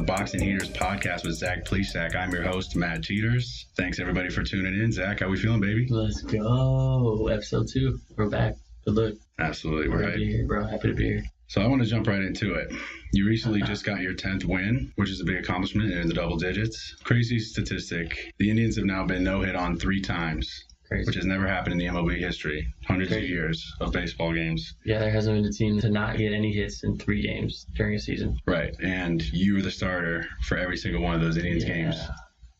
welcome back to the Boxing Heaters podcast with Zach Plesac. I'm your host, Matt Teeters. Thanks everybody for tuning in. Zach, how we feeling, baby? Let's go. Episode two. We're back. Good look. Absolutely, We're we're happy to be right. here, bro. Happy to be here. So I want to jump right into it. You recently just got your 10th win, which is a big accomplishment in the double digits. Crazy statistic. The Indians have now been no hit on three times, Crazy. which has never happened in the MLB history. Hundreds of years of baseball games. yeah, there hasn't been a team to not get any hits in three games during a season. Right. And you were the starter for every single one of those Indians games.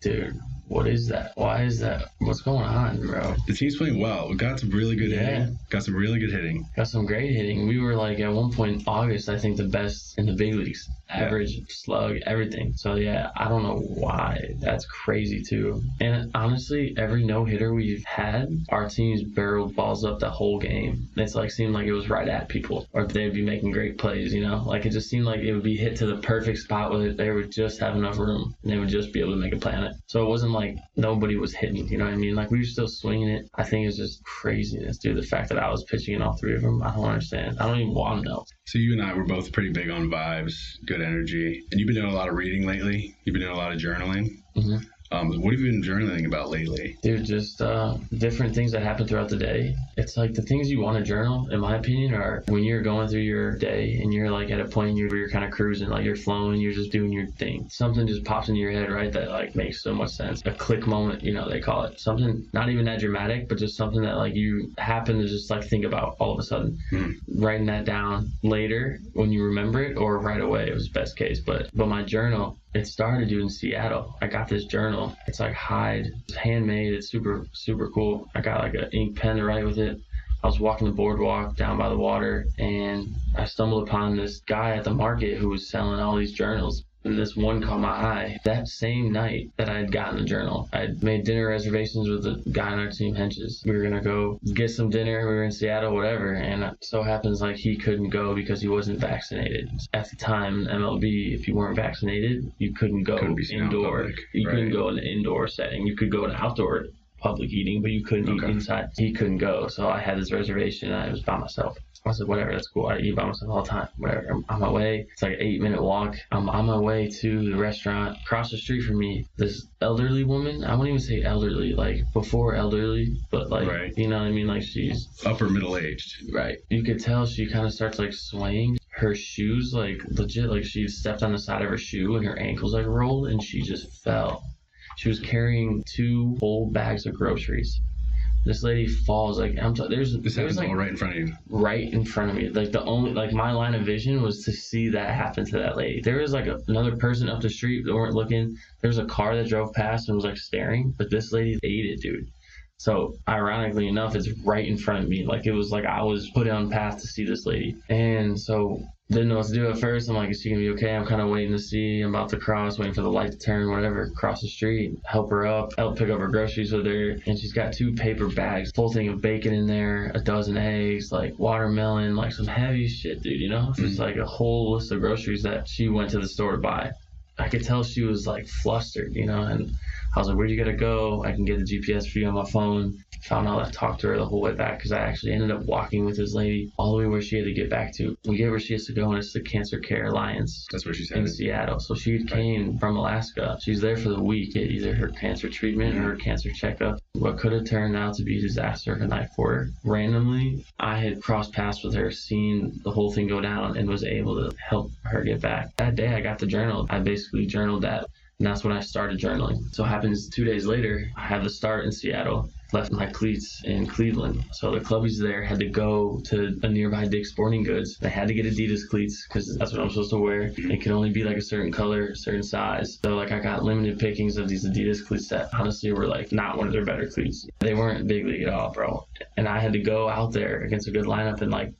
Dude, what is that? Why is that? What's going on, bro? The team's playing well. We got some really good Yeah. hitting. Got some really good hitting. Got some great hitting. We were like at one point in August, I think the best in the big leagues. Average, slug, everything. So yeah, I don't know why. That's crazy too. And honestly, every no hitter we've had, our teams barreled balls up the whole game. It's like seemed like it was right at people, or they'd be making great plays. You know, like it just seemed like it would be hit to the perfect spot where they would just have enough room and they would just be able to make a play on it. So it wasn't like nobody was hitting. You know what I mean? Like we were still swinging it. I think it's just craziness, dude. The fact that I was pitching in all three of them, I don't understand. I don't even want to know. So you and I were both pretty big on vibes, good energy, and you've been doing a lot of reading lately. You've been doing a lot of journaling. Mhm. Um, what have you been journaling about lately? Dude, just uh, different things that happen throughout the day. It's like the things you want to journal, in my opinion, are when you're going through your day and you're like at a point where you're kind of cruising, like you're flowing, you're just doing your thing. Something just pops into your head, right? That like makes so much sense. A click moment, you know, they call it. Something not even that dramatic, but just something that like you happen to just like think about all of a sudden. Hmm. Writing that down later when you remember it, or right away, it was best case. But but my journal, it started dude in Seattle. I got this journal. It's like hide, it's handmade. It's super super cool. I got like an ink pen to write with it. I was walking the boardwalk down by the water, and I stumbled upon this guy at the market who was selling all these journals. And this one caught my eye. That same night that I had gotten the journal, I had made dinner reservations with the guy on our team, Henches. We were gonna go get some dinner. We were in Seattle, whatever. And it so happens like he couldn't go because he wasn't vaccinated. At the time, MLB, if you weren't vaccinated, you couldn't go Couldn't be seen out in indoor. public, You couldn't go in an indoor setting. You could go in outdoor public eating, but you couldn't Okay. eat inside. He couldn't go, so I had this reservation. and I was by myself. I said, whatever, that's cool. I eat by myself all the time. Whatever. I'm on my way. It's like an eight minute walk. I'm on my way to the restaurant. Across the street from me, this elderly woman. I wouldn't even say elderly, like before elderly, but like Right. you know what I mean. Like she's Upper middle aged. right. You could tell she kind of starts like swaying. Her shoes, like legit, like she stepped on the side of her shoe and her ankles like rolled and she just fell. She was carrying two full bags of groceries. This lady falls like I'm. T- there's This there's happens like all right in front of you. right in front of me. Like the only like my line of vision was to see that happen to that lady. There was like a, another person up the street that weren't looking. There was a car that drove past and was like staring, but this lady ate it, dude. So ironically enough, it's right in front of me. Like it was like I was put on path to see this lady, and so didn't know what to do at first. I'm like, is she gonna be okay? I'm kind of waiting to see. I'm about to cross, waiting for the light to turn, whatever. Cross the street, help her up, help pick up her groceries with her, and she's got two paper bags, full thing of bacon in there, a dozen eggs, like watermelon, like some heavy shit, dude. You know, mm-hmm. just like a whole list of groceries that she went to the store to buy. I could tell she was like flustered, you know, and I was like, where do you gotta go? I can get the GPS for you on my phone. Found out I talked to her the whole way back because I actually ended up walking with this lady all the way where she had to get back to. We get where she has to go, and it's the Cancer Care Alliance That's where she's in it. Seattle. So she came from Alaska. She's there for the week, at either her cancer treatment or her cancer checkup. What could have turned out to be a disaster tonight for her. Randomly, I had crossed paths with her, seen the whole thing go down, and was able to help her get back. That day, I got the journal. I basically journaled that. And that's when I started journaling. So it happens two days later, I have the start in Seattle left my cleats in Cleveland. So the clubbies there had to go to a nearby Dick's Sporting Goods. They had to get Adidas cleats because that's what I'm supposed to wear. It could only be like a certain color, certain size. So like I got limited pickings of these Adidas cleats that honestly were like not one of their better cleats. They weren't big league at all, bro. And I had to go out there against a good lineup and like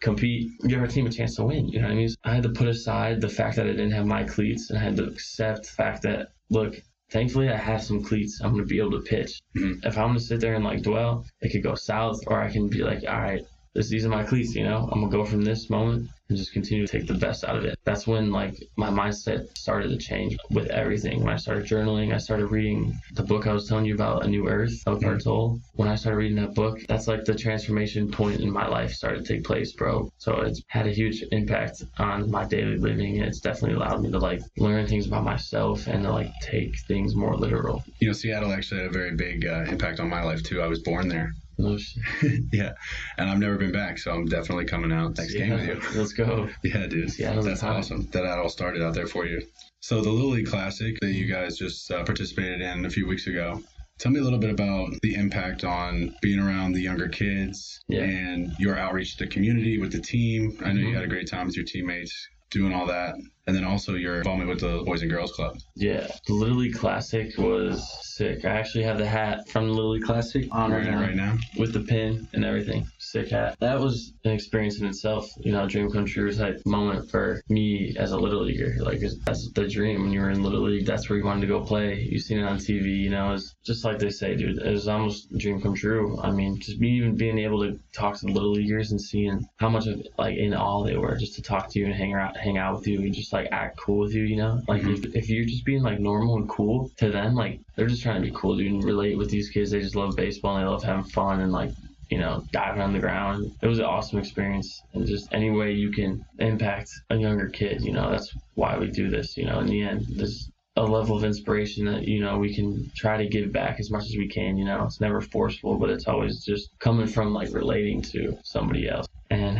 compete, give our team a chance to win. You know what I mean? I had to put aside the fact that I didn't have my cleats and I had to accept the fact that, look, thankfully I have some cleats. I'm going to be able to pitch. Mhm. If I'm going to sit there and like dwell, it could go south or I can be like, all right, this, these are my cleats, you know, I'm gonna go from this moment and just continue to take the best out of it. That's when like my mindset started to change with everything. When I started journaling, I started reading the book I was telling you about, A New Earth, Eckhart Tolle. When I started reading that book, that's like the transformation point in my life started to take place, bro. So it's had a huge impact on my daily living, and it's definitely allowed me to like learn things about myself and to like take things more literal. You know, Seattle actually had a very big uh, impact on my life too. I was born there. No shit. yeah, and I've never been back, so I'm definitely coming out next game with you. Let's go. Yeah, dude. Seattle's That's awesome that that all started out there for you. So the Little League Classic that you guys just uh, participated in a few weeks ago. Tell me a little bit about the impact on being around the younger kids Yeah. and your outreach to the community with the team. I know you Mhm. had a great time with your teammates doing all that, and then also your involvement with the Boys and Girls Club. Yeah, the League Classic was sick. I actually have the hat from the Little League Classic on Wearing it right now. with the pin and everything. Sick hat. That was an experience in itself, you know, dream come true type moment for me as a little leaguer. Like that's the dream when you were in little league. That's where you wanted to go play. You seen it on TV, you know. It's just like they say, dude. It was almost a dream come true. I mean, just me even being able to talk to the little leaguers and seeing how much of like in all they were just to talk to you and hang out, hang out with you and just like act cool with you, you know. Like Mhm. if, if you're just being like normal and cool to them, like they're just trying to be cool, dude, and relate with these kids. They just love baseball and they love having fun and like you know, diving on the ground. It was an awesome experience. And just any way you can impact a younger kid, you know, that's why we do this. You know, in the end, there's a level of inspiration that, you know, we can try to give back as much as we can. You know, it's never forceful, but it's always just coming from like relating to somebody else.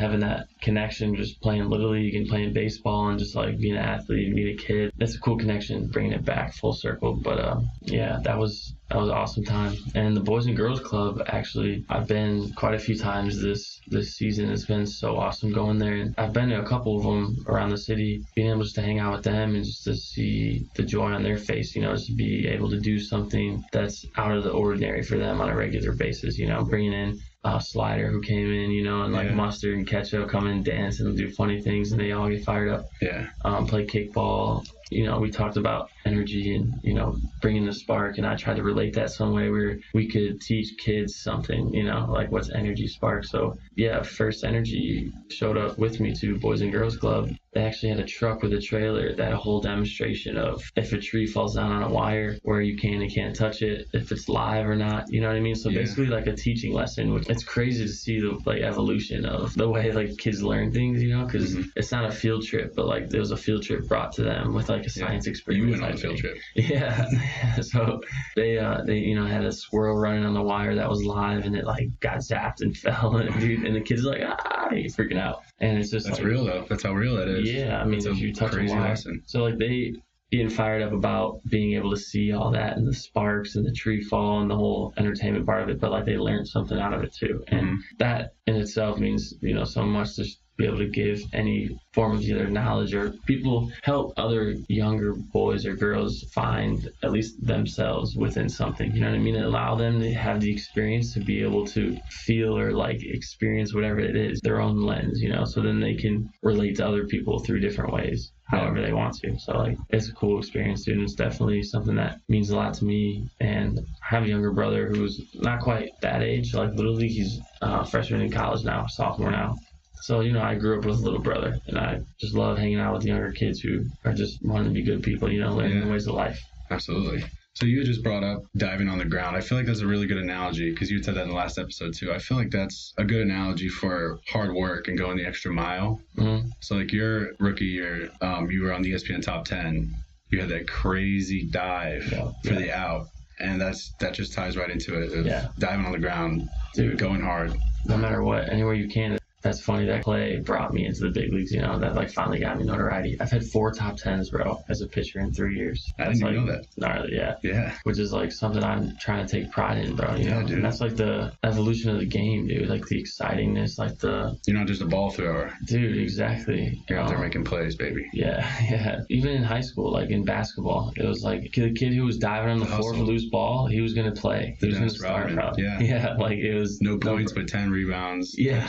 Having that connection, just playing Little League and playing baseball and just like being an athlete and being a kid, that's a cool connection, bringing it back full circle. But uh, yeah, that was that was an awesome time. And the Boys and Girls Club, actually, I've been quite a few times this this season. It's been so awesome going there. And I've been to a couple of them around the city, being able just to hang out with them and just to see the joy on their face, you know, just to be able to do something that's out of the ordinary for them on a regular basis, you know, bringing in uh, Slider who came in, you know, and like Yeah. Mustard and Ketchup come in and dance and do funny things and they all get fired up Yeah. um, play kickball. You know, we talked about energy and you know bringing the spark, and I tried to relate that some way where we could teach kids something. You know, like what's energy spark. So yeah, First Energy showed up with me to Boys and Girls Club. They actually had a truck with a trailer that had a whole demonstration of if a tree falls down on a wire, where you can and can't touch it, if it's live or not. You know what I mean? So Yeah. basically, like a teaching lesson. Which it's crazy to see the like evolution of the way like kids learn things. You know, because Mhm. it's not a field trip, but like there was a field trip brought to them with like a Yeah. science You experiment. went on a field trip. Yeah. so they uh they you know had a squirrel running on the wire that was live and it like got zapped and fell and dude and the kids are like ah he's freaking out and it's just That's like real though. That's how real that is. yeah I mean It's if a you touch a wire lesson. so like they getting fired up about being able to see all that and the sparks and the tree fall and the whole entertainment part of it but like they learned something out of it too. And Mhm. that in itself means you know so much to just be able to give any form of either knowledge or people help other younger boys or girls find at least themselves within something you know what i mean? And allow them to have the experience to be able to feel or like experience whatever it is their own lens you know? So then they can relate to other people through different ways however they want to. So like it's a cool experience dude. It's definitely something that means a lot to me. And I have a younger brother who's not quite that age. Like literally he's uh, freshman in college now sophomore now. So you know I grew up with a little brother and I just love hanging out with younger kids who are just wanting to be good people you know learning Yeah. the ways of life. Absolutely. So you just brought up diving on the ground. I feel like that's a really good analogy because you said that in the last episode too. I feel like that's a good analogy for hard work and going the extra mile. Mhm. So like your rookie year, um, you were on the ESPN top ten. You had that crazy dive Yeah, for yeah. the out, and that's that just ties right into it. Yeah. Diving on the ground, Dude. going hard. no matter what, anywhere you can. That's funny. That play brought me into the big leagues. You know, that like finally got me notoriety. I've had four top tens, bro, as a pitcher in three years. I That's didn't even like know that. gnarly, yeah. Yeah. Which is like something I'm trying to take pride in, bro. You Yeah, know, dude. And that's like the evolution of the game, dude. Like the excitingness, like the You're not just a ball thrower. dude. Exactly. You're out there making plays, baby. Yeah, yeah. Even in high school, like in basketball, it was like the kid who was diving on the The floor for loose ball, he was gonna play. The He was gonna start, yeah. Yeah, like it was No points, but ten rebounds. Yeah.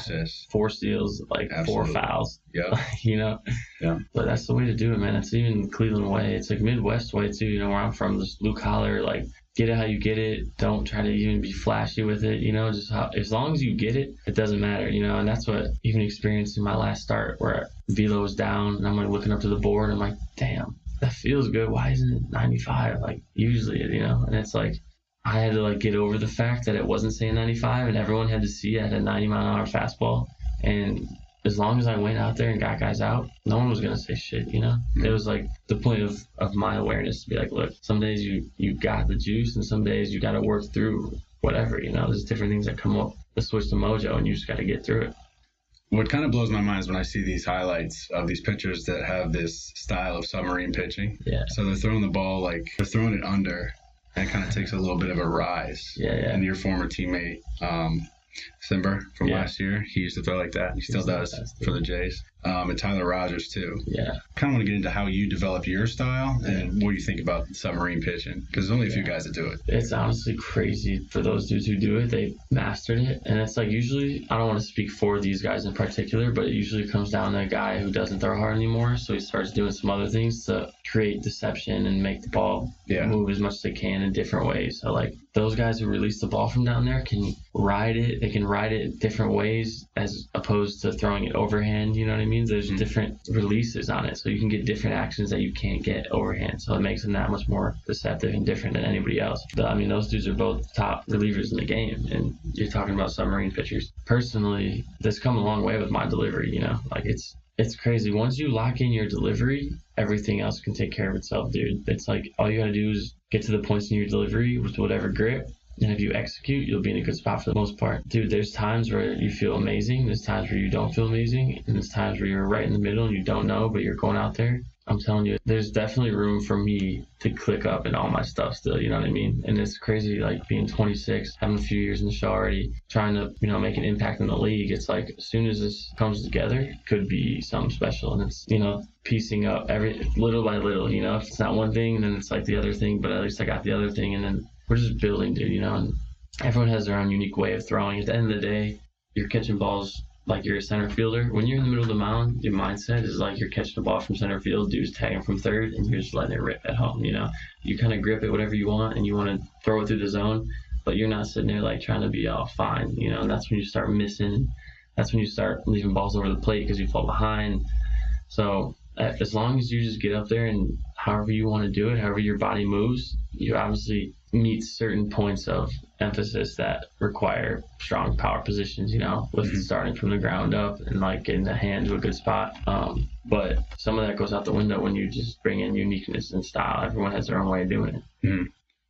Four four steals, like Absolutely. four fouls. Yeah. you know. Yeah. But that's the way to do it, man. It's even Cleveland way. It's like Midwest way too. You know where I'm from, just blue collar, like get it how you get it. Don't try to even be flashy with it. You know, just how as long as you get it, it doesn't matter. You know, and that's what even experienced in my last start where velo was down and I'm like looking up to the board. I'm like, damn, that feels good. Why isn't it 95? Like usually, you know, and it's like. I had to like get over the fact that it wasn't saying 95, and everyone had to see I had a 90 mile an hour fastball. And as long as I went out there and got guys out, no one was gonna say shit, you know. Mhm. It was like the point of, of my awareness to be like, look, some days you you got the juice, and some days you got to work through whatever, you know. There's different things that come up that switch to mojo, and you just got to get through it. What kind of blows my mind is when I see these highlights of these pitchers that have this style of submarine pitching. Yeah, So they're throwing the ball like they're throwing it under, and it kind of takes a little bit of a rise. yeah, yeah. And your former teammate, um, Cimber from Yeah. last year, he used to throw like that. He still still does, for the Jays. Um, and Tyler Rogers too. Yeah, Kind of want to get into how you developed your style and what you think about submarine pitching because there's only a few guys that do it. it's honestly crazy for those dudes who do it. They mastered it, and it's like usually I don't want to speak for these guys in particular, but it usually comes down to a guy who doesn't throw hard anymore, so he starts doing some other things to create deception and make the ball Yeah. move as much as they can in different ways. So like those guys who release the ball from down there can ride it. They can ride it different ways as opposed to throwing it overhand. You know what I mean? There's Mhm. different releases on it, so you can get different actions that you can't get overhand. So it makes them that much more deceptive and different than anybody else. But, I mean, those dudes are both top relievers in the game, and you're talking about submarine pitchers. Personally, this come a long way with my delivery. You know, like it's it's crazy. Once you lock in your delivery, everything else can take care of itself, dude. It's like all you gotta do is get to the points in your delivery with whatever grip. And if you execute, you'll be in a good spot for the most part. Dude, there's times where you feel amazing. There's times where you don't feel amazing. And there's times where you're right in the middle and you don't know, but you're going out there. I'm telling you, there's definitely room for me to click up and all my stuff still, you know what I mean? And it's crazy, like being 26, having a few years in the show already, trying to, you know, make an impact in the league. It's like as soon as this comes together, it could be something special. And it's, you know, piecing up every little by little, you know, if it's not one thing, then it's like the other thing, but at least I got the other thing. And then we're just building, dude, you know, and everyone has their own unique way of throwing. At the end of the day, you're catching balls like you're a center fielder. When you're in the middle of the mound, your mindset is like you're catching a ball from center field, dude's tagging from third, and you're just letting it rip at home. You know, you kind of grip it whatever you want, and you want to throw it through the zone, but you're not sitting there like trying to be all fine. You know, and that's when you start missing. That's when you start leaving balls over the plate because you fall behind. So as long as you just get up there and however you want to do it, however your body moves, you obviously meet certain points of emphasis that require strong power positions, you know, with Mhm. starting from the ground up and like getting the hand to a good spot. Um, but some of that goes out the window when you just bring in uniqueness and style. Everyone has their own way of doing it.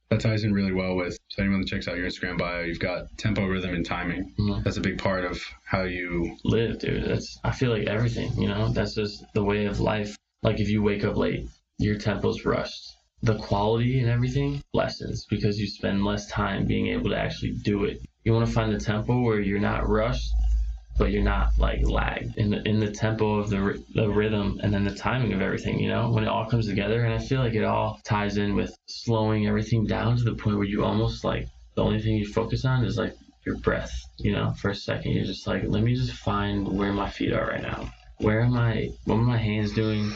That ties in really well with so anyone that checks out your Instagram bio, you've got tempo, rhythm, and timing. Mhm. That's a big part of how you. live, dude. That's I feel like everything, you know, that's just the way of life. Like if you wake up late, your tempo's rushed. The quality and everything lessens because you spend less time being able to actually do it. You want to find the tempo where you're not rushed, but you're not like lagged in the in the tempo of the the rhythm and then the timing of everything. You know, when it all comes together, and I feel like it all ties in with slowing everything down to the point where you almost like the only thing you focus on is like your breath. You know, for a second, you're just like, let me just find where my feet are right now. Where am I? What are my hands doing?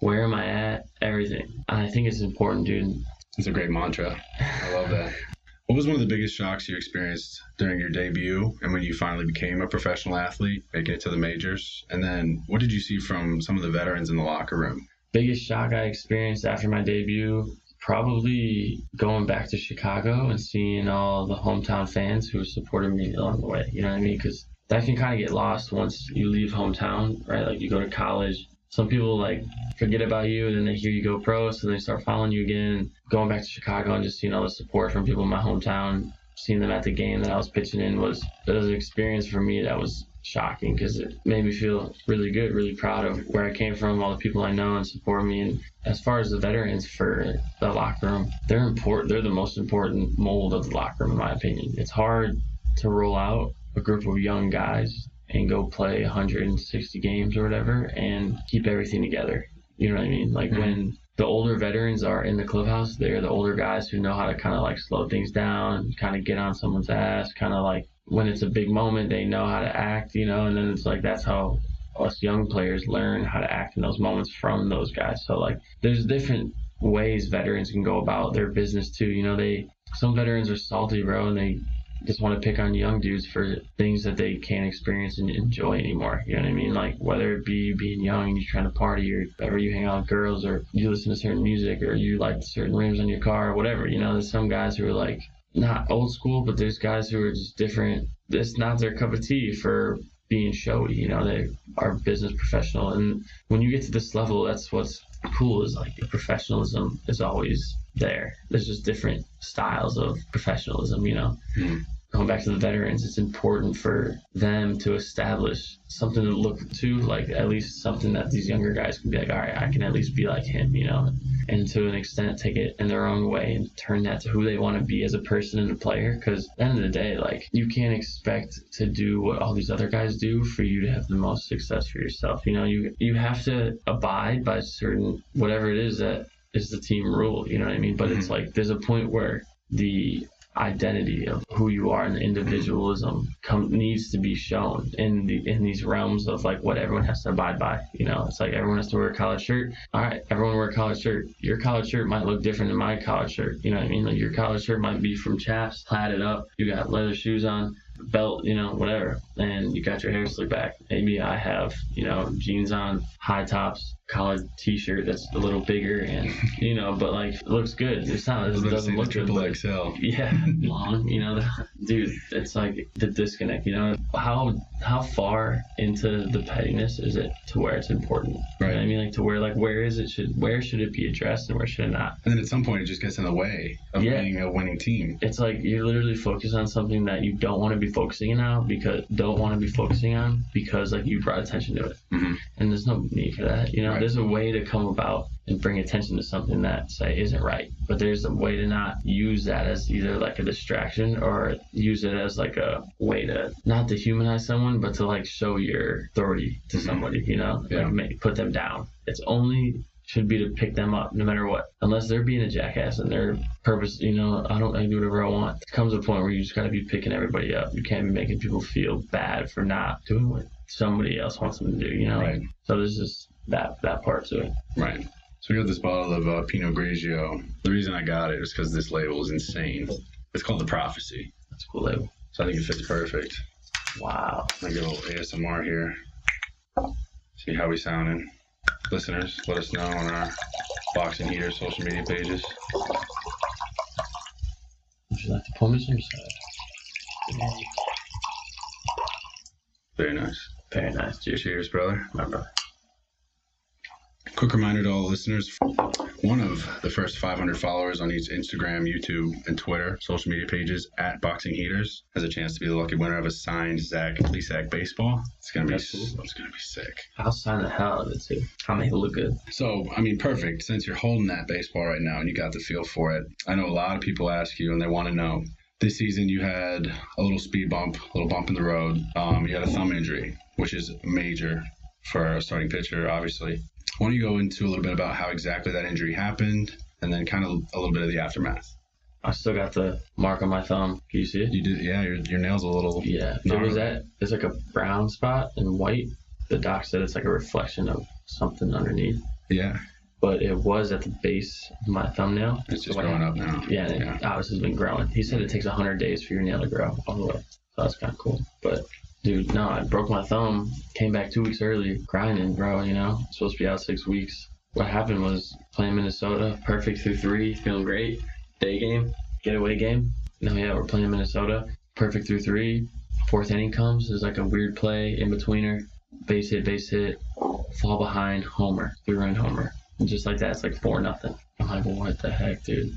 Where am I at? Everything. I think it's important, dude. It's a great mantra. I love that. What was one of the biggest shocks you experienced during your debut and when you finally became a professional athlete, making it to the majors? And then what did you see from some of the veterans in the locker room? Biggest shock I experienced after my debut, probably going back to Chicago and seeing all the hometown fans who supported me along the way. You know what I mean? Because that can kind of get lost once you leave hometown, right? Like you go to college. Some people like forget about you and then they hear you go pro, so they start following you again. Going back to Chicago and just seeing all the support from people in my hometown, seeing them at the game that I was pitching in was that was an experience for me that was shocking because it made me feel really good, really proud of where I came from, all the people I know and support me. And as far as the veterans for the locker room, they're important. They're the most important mold of the locker room, in my opinion. It's hard to roll out a group of young guys and go play 160 games or whatever and keep everything together. You know what I mean? Like Mhm. when the older veterans are in the clubhouse, they're the older guys who know how to kind of like slow things down, kind of get on someone's ass, kind of like when it's a big moment, they know how to act, you know, and then it's like that's how us young players learn how to act in those moments from those guys. So like there's different ways veterans can go about their business too. You know, they some veterans are salty, bro, and they just want to pick on young dudes for things that they can't experience and enjoy anymore. You know what I mean? Like whether it be you being young and you're trying to party or whether you hang out with girls or you listen to certain music or you like certain rims on your car or whatever. You know, there's some guys who are like not old school, but there's guys who are just different. It's not their cup of tea for being showy. You know, they are business professional. And when you get to this level, that's what's cool is like professionalism is always there. There's just different styles of professionalism, you know. Mhm. Going back to the veterans, it's important for them to establish something to look to, like at least something that these younger guys can be like, all right, I can at least be like him, you know, and to an extent take it in their own way and turn that to who they want to be as a person and a player. Because at the end of the day, like you can't expect to do what all these other guys do for you to have the most success for yourself. You know, you you have to abide by certain whatever it is that is the team rule. You know what I mean? But it's mm-hmm. like there's a point where the identity of who you are and individualism come, needs to be shown in the in these realms of like what everyone has to abide by. You know, it's like everyone has to wear a collared shirt. All right, everyone wear a collared shirt. Your collared shirt might look different than my collared shirt. You know what I mean? Like your collared shirt might be from Chaps, plaited up. You got leather shoes on, belt, you know, whatever, and you got your hair slicked back. Maybe I have, you know, jeans on, high tops, collared t-shirt that's a little bigger, and you know, but like it looks good. It's not. It doesn't look good. triple but- XL. yeah, long. You know, dude, it's like the disconnect. You know, how how far into the pettiness is it to where it's important? You know I mean, like to where like where is it should where should it be addressed and where should it not? And then at some point, it just gets in the way of Yeah. being a winning team. It's like you're literally focused on something that you don't want to be focusing on because don't want to be focusing on because like you brought attention to it, Mhm. and there's no need for that. You know, Right. There's a way to come about and bring attention to something that say isn't right, but there's a way to not use that as either like a distraction or use it as like a way to not dehumanize someone, but to like show your authority to Mhm. somebody. You know, Yeah. like make, put them down. It's only should be to pick them up no matter what. Unless they're being a jackass and their purpose, you know, I don't I do whatever I want. There comes a point where you just gotta be picking everybody up. You can't be making people feel bad for not doing what somebody else wants them to do, you know? Right. So there's just that that part to it. Right. So we got this bottle of uh, Pinot Grigio. The reason I got it is because this label is insane. It's called the Prophecy. That's a cool label. So I think it fits perfect. Wow. I get a little ASMR here. See how we sounding. Listeners, let us know on our boxing heater social media pages. Would you like to pour me some soda? Very nice. Very nice, dude. Cheers, brother. My brother. Quick reminder to all listeners one of the first 500 followers on each Instagram, YouTube, and Twitter social media pages at Boxing Heaters has a chance to be the lucky winner of a signed Zach Plesac baseball. It's gonna be That's cool. it's gonna be sick. I'll sign the hell out of it too. I'll make it look good. So, I mean, perfect. Since you're holding that baseball right now and you got the feel for it, I know a lot of people ask you and they want to know. This season, you had a little speed bump, a little bump in the road. Um, you had a thumb injury, which is major for a starting pitcher, obviously. Why don't you go into a little bit about how exactly that injury happened and then kind of a little bit of the aftermath? I still got the mark on my thumb. Can you see it? You did, yeah, your, your nail's a little. Yeah. There was that. There's like a brown spot and white. The doc said it's like a reflection of something underneath. Yeah, But it was at the base of my thumbnail. it's just So growing up now. Yeah, and Yeah. it obviously has been growing. He said it takes 100 days for your nail to grow all the way. So that's kind of cool. But, dude, no, I broke my thumb, came back two weeks early, grinding, bro, you know? Supposed to be out six weeks. What happened was playing Minnesota, perfect through three, feeling great. Day game, getaway game. Now, yeah, we're playing Minnesota, perfect through three. Fourth inning comes, there's like a weird play in betweener. Base hit, base hit, fall behind, homer, three run homer. And just like that, it's like four nothing. I'm like, what the heck, dude?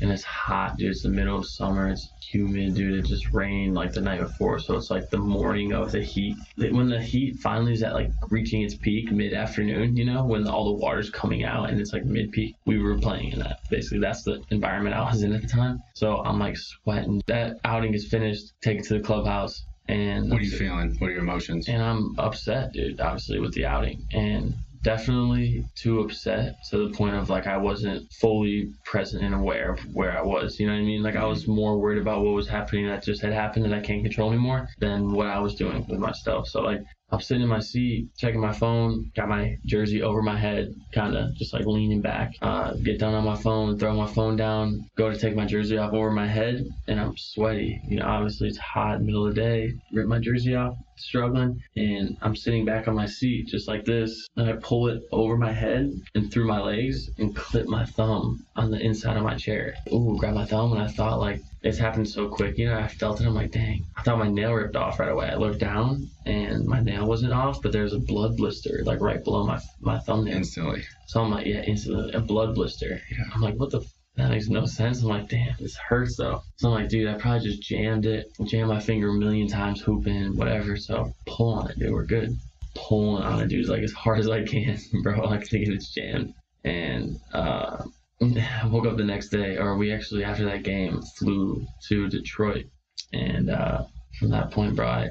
And it's hot, dude. It's the middle of summer. It's humid, dude. It just rained like the night before, so it's like the morning of the heat. When the heat finally is at like reaching its peak mid afternoon, you know, when all the water's coming out and it's like mid peak, we were playing in that. Basically, that's the environment I was in at the time. So I'm like sweating. That outing is finished. Take it to the clubhouse, and What are you feeling? What are your emotions? and I'm upset, dude, obviously with the outing. And definitely too upset to the point of like I wasn't fully present and aware of where I was. You know what I mean? Like I was more worried about what was happening that just had happened and I can't control anymore than what I was doing with myself. So like I'm sitting in my seat, checking my phone, got my jersey over my head, kind of just like leaning back. Uh, get down on my phone, throw my phone down, go to take my jersey off over my head, and I'm sweaty. You know, obviously it's hot, middle of the day. Rip my jersey off, struggling, and I'm sitting back on my seat just like this. And I pull it over my head and through my legs and clip my thumb on the inside of my chair. Ooh, grab my thumb, and I thought like it's happened so quick. You know, I felt it. I'm like, dang. I thought my nail ripped off right away. I looked down and my nail wasn't off, but there's a blood blister like right below my my thumbnail. Instantly. So I'm like, yeah, instantly a blood blister. Yeah. I'm like, what the. That makes no sense. I'm like, damn, this hurts though. So I'm like, dude, I probably just jammed it, jammed my finger a million times, hooping, whatever. So pull on it, dude. We're good. Pulling on it, dude, like as hard as I can, bro. I can get it jammed. And uh, I woke up the next day, or we actually after that game flew to Detroit, and uh, from that point, bro, I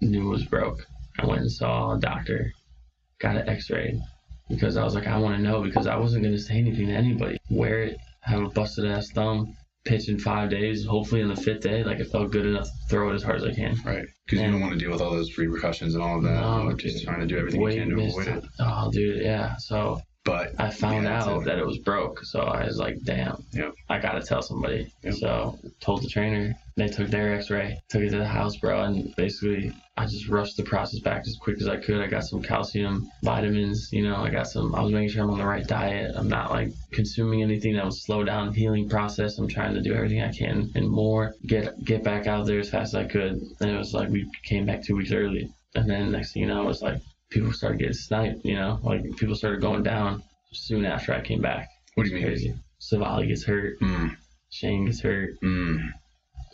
knew it was broke. I went and saw a doctor, got an X-ray because I was like, I want to know because I wasn't gonna say anything to anybody. Wear it, have a busted ass thumb, pitch in five days. Hopefully, in the fifth day, like it felt good enough to throw it as hard as I can. Right. Because you don't want to deal with all those repercussions and all of that. No, just trying to do everything you can to avoid it. Oh, dude, yeah. So But I found Yeah, out that it was broke, so I was like, "Damn, Yep. I gotta tell somebody." Yep. So told the trainer. They took their X-ray, took it to the house, bro, and basically I just rushed the process back as quick as I could. I got some calcium, vitamins, you know, I got some. I was making sure I'm on the right diet. I'm not like consuming anything that would slow down the healing process. I'm trying to do everything I can and more. Get get back out there as fast as I could. And it was like we came back two weeks early, and then next thing you know, it was like people started getting sniped. You know, like people started going down soon after I came back. what do you mean? Crazy. Civale gets hurt. Mm, Shane gets hurt. mm.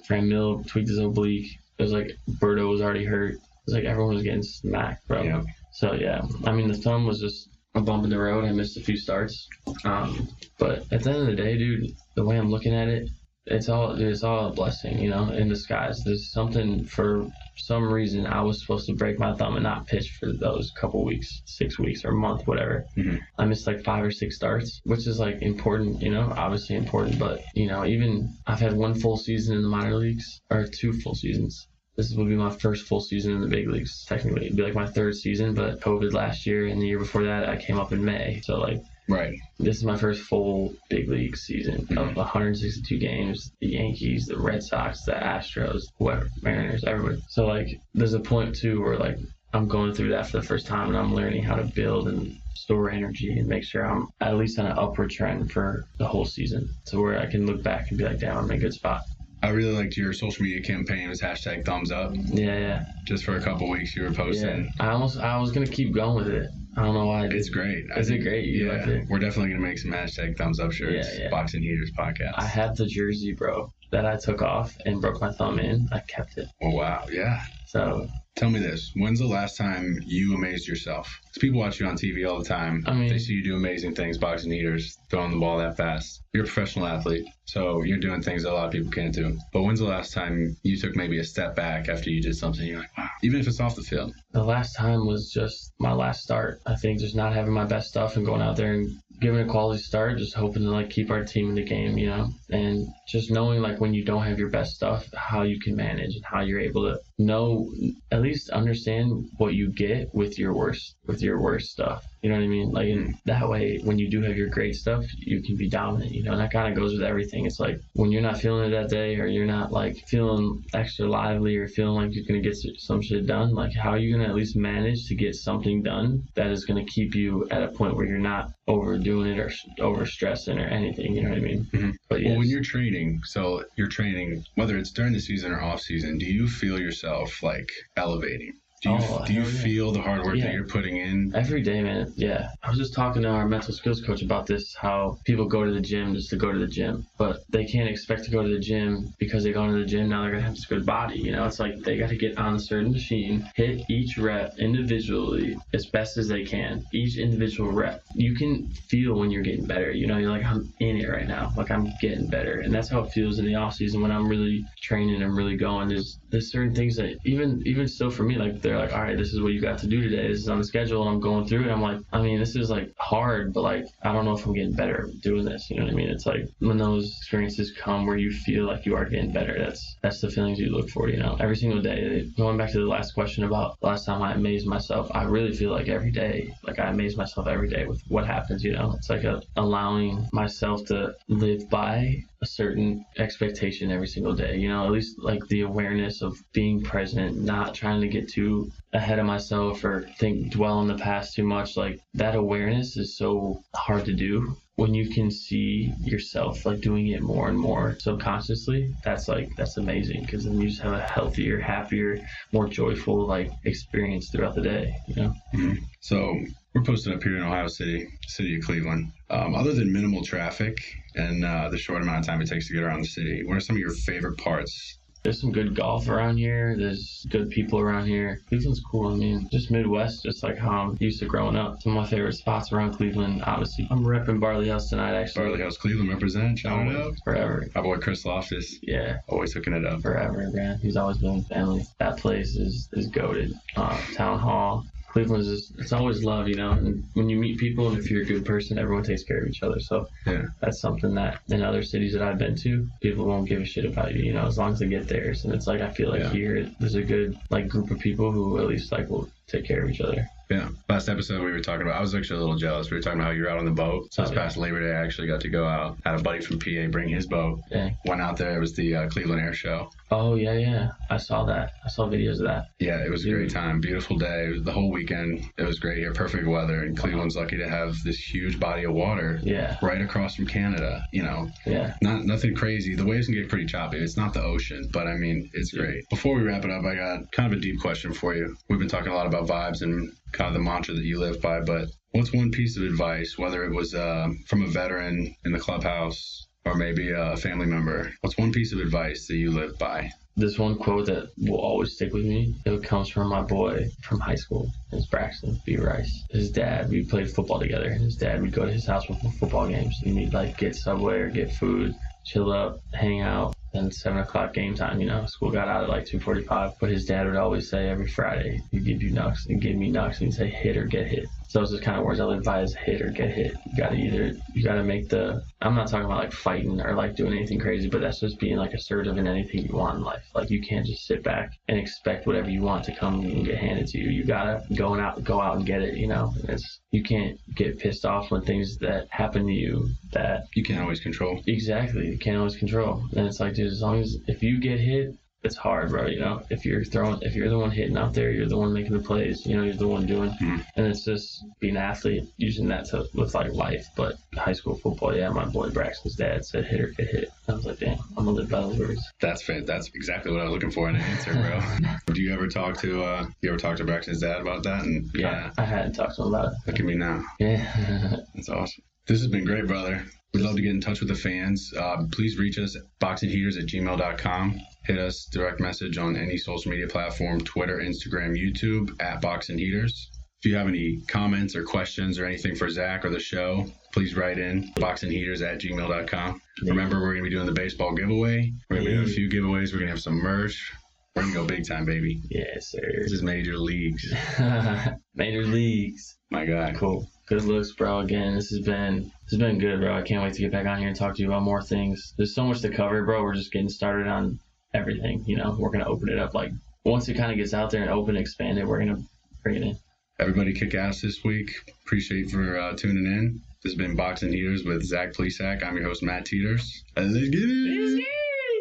Franmil tweaked his oblique. It was like Berto was already hurt. It was like everyone was getting smacked, bro. Yeah. So yeah, I mean the thumb was just a bump in the road. I missed a few starts. Um, but at the end of the day, dude, the way I'm looking at it, it's all it's all a blessing, you know, in disguise. There's something for some reason I was supposed to break my thumb and not pitch for those couple weeks, six weeks or a month, whatever. Mhm. I missed like five or six starts, which is like important, you know, obviously important. But you know, even I've had one full season in the minor leagues or two full seasons. This will be my first full season in the big leagues. Technically, it'd be like my third season, but COVID last year and the year before that, I came up in May. So like Right. this is my first full big league season of mm-hmm. 162 games. The Yankees, the Red Sox, the Astros, whoever, Mariners, everybody. So like, there's a point too where like I'm going through that for the first time and I'm learning how to build and store energy and make sure I'm at least on an upward trend for the whole season, to where I can look back and be like, damn, I'm in a good spot. I really liked your social media campaign was hashtag thumbs up. Yeah, yeah, Just for a couple weeks you were posting. yeah. posting. I almost, I was gonna keep going with it. I don't know why It's great. I Is it great? You yeah. liked it? We're definitely gonna make some hashtag thumbs up shirts. Yeah, yeah. Boxing Heaters podcast. I have the jersey, bro, that I took off and broke my thumb in. I kept it. oh wow. Yeah. So Tell me this. When's the last time you amazed yourself? Because people watch you on TV all the time. I mean- they see you do amazing things, boxing heaters, throwing the ball that fast. You're a professional athlete, so you're doing things that a lot of people can't do. But when's the last time you took maybe a step back after you did something? You're like, wow. Even if it's off the field. the last time was just my last start. I think just not having my best stuff and going out there and giving a quality start, just hoping to like keep our team in the game, you know, and just knowing like when you don't have your best stuff, how you can manage and how you're able to know, at least understand what you get with your worst, with your worst stuff. You know what I mean? Like and that way, when you do have your great stuff, you can be dominant. You know, and that kind of goes with everything. It's like when you're not feeling it that day, or you're not like feeling extra lively, or feeling like you're gonna get some shit done. Like, how are you gonna at least manage to get something done that is gonna keep you at a point where you're not overdoing it or over stressing or anything? You know what I mean? Mhm. But yeah, Well, when you're training, so you're training, whether it's during the season or off season, do you feel yourself like elevating? Do you, Oh, do you feel the hard work Yeah. that you're putting in? Every day, man. Yeah. I was just talking to our mental skills coach about this how people go to the gym just to go to the gym, but they can't expect to go to the gym because they go into the gym. Now they're going to have this good body. You know, it's like they got to get on a certain machine, hit each rep individually as best as they can, each individual rep. You can feel when you're getting better. You know, you're like, I'm in it right now. Like, I'm getting better. And that's how it feels in the off season when I'm really training and really going. There's, there's certain things that even, even still for me, like the they're like, all right, this is what you got to do today. This is on the schedule, and I'm going through it. I'm like, I mean, this is like hard, but like I don't know if I'm getting better doing this. You know what I mean? It's like when those experiences come where you feel like you are getting better. That's that's the feelings you look for. You know, every single day. Going back to the last question about last time I amazed myself, I really feel like every day, like I amaze myself every day with what happens. You know, it's like a, allowing myself to live by a certain expectation every single day. You know, at least like the awareness of being present, not trying to get too ahead of myself or think dwell on the past too much. Like that awareness is so hard to do when you can see yourself like doing it more and more subconsciously that's like that's amazing because then you just have a healthier happier more joyful like experience throughout the day you know Mhm. So we're posted up here in Ohio City, city of Cleveland. Um, other than minimal traffic and uh, the short amount of time it takes to get around the city, what are some of your favorite parts? there's some good golf around here there's good people around here cleveland's cool i mean just midwest just like how i'm used to growing up some of my favorite spots around cleveland obviously i'm repping barley house tonight actually Barley House Cleveland represent. Shout it out. forever My boy Chris Loftus, yeah always hooking it up. forever, man. He's always been family. That place is is goaded. Uh, Town Hall. Cleveland's is it's always love, you know. And when you meet people, and if you're a good person, everyone takes care of each other. So Yeah. that's something that in other cities that I've been to, people won't give a shit about you, you know, as long as they get theirs. And it's like I feel like Yeah. here there's a good like group of people who at least like will take care of each other. Yeah. Last episode we were talking about. I was actually a little jealous. We were talking about how you're out on the boat. So this Oh, past Labor Day, I actually got to go out. Had a buddy from PA bring his boat. Yeah. Went out there. It was the uh, Cleveland Air Show. Oh yeah, yeah. I saw that. I saw videos of that. Yeah, it was a great time. Beautiful day. The whole weekend, it was great here. Perfect weather. And Cleveland's lucky to have this huge body of water Yeah, right across from Canada. You know, yeah. not nothing crazy. The waves can get pretty choppy. It's not the ocean, but I mean, it's great. Before we wrap it up, I got kind of a deep question for you. We've been talking a lot about vibes and kind of the mantra that you live by, but what's one piece of advice, whether it was uh, from a veteran in the clubhouse or maybe a family member, what's one piece of advice that you live by? this one quote that will always stick with me. It comes from my boy from high school. It's Braxton B. Rice. His dad, we played football together. His dad we'd go to his house for football games. And we'd like get Subway or get food, chill up, hang out. Then seven o'clock game time, you know, school got out at like two forty-five. But his dad would always say every Friday, "He'd give you knocks and give me knocks," and say hit or get hit. So those are kind of words I live by: is hit or get hit. You gotta either you gotta make the. I'm not talking about like fighting or like doing anything crazy, but that's just being like assertive in anything you want in life. Like you can't just sit back and expect whatever you want to come and get handed to you. You gotta go and out, go out and get it. You know, it's you can't get pissed off when things that happen to you that You can't always control. Exactly. You can't always control. And it's like, dude, as long as if you get hit, it's hard, bro. You know, if you're throwing, if you're the one hitting out there, you're the one making the plays. You know, you're the one doing. Mhm. And it's just being an athlete, using that to with like life. But high school football, yeah, my boy Braxton's dad said hit or get hit. I was like, damn, I'm gonna live by those words. That's fit. That's exactly what I was looking for in an answer, bro. Do you ever talk to uh you ever talk to Braxton's dad about that? And Yeah, kinda, I hadn't talked to him about it. look at me now. Yeah. That's awesome. This has been great, brother. We'd love to get in touch with the fans. Uh, please reach us at boxingheaters at gmail.com. Hit us direct message on any social media platform Twitter, Instagram, YouTube at Boxing Heaters. If you have any comments or questions or anything for Zach or the show, please write in boxingheaters at gmail.com. Remember, we're going to be doing the baseball giveaway. We're going to be doing a few giveaways. We're going to have some merch. We're going to go big time, baby. yes, sir. This is major leagues. Major leagues. My God. Cool. Good looks, bro. Again, this has been this has been good, bro. I can't wait to get back on here and talk to you about more things. There's so much to cover, bro. We're just getting started on everything. You know, we're gonna open it up. Like once it kind of gets out there and open, expand it, we're gonna bring it in. Everybody kick ass this week. Appreciate for uh, tuning in. This has been Boxing Heaters with Zach Plesac. I'm your host, Matt Teeters. Let's get it.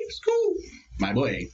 Let's go. My boy.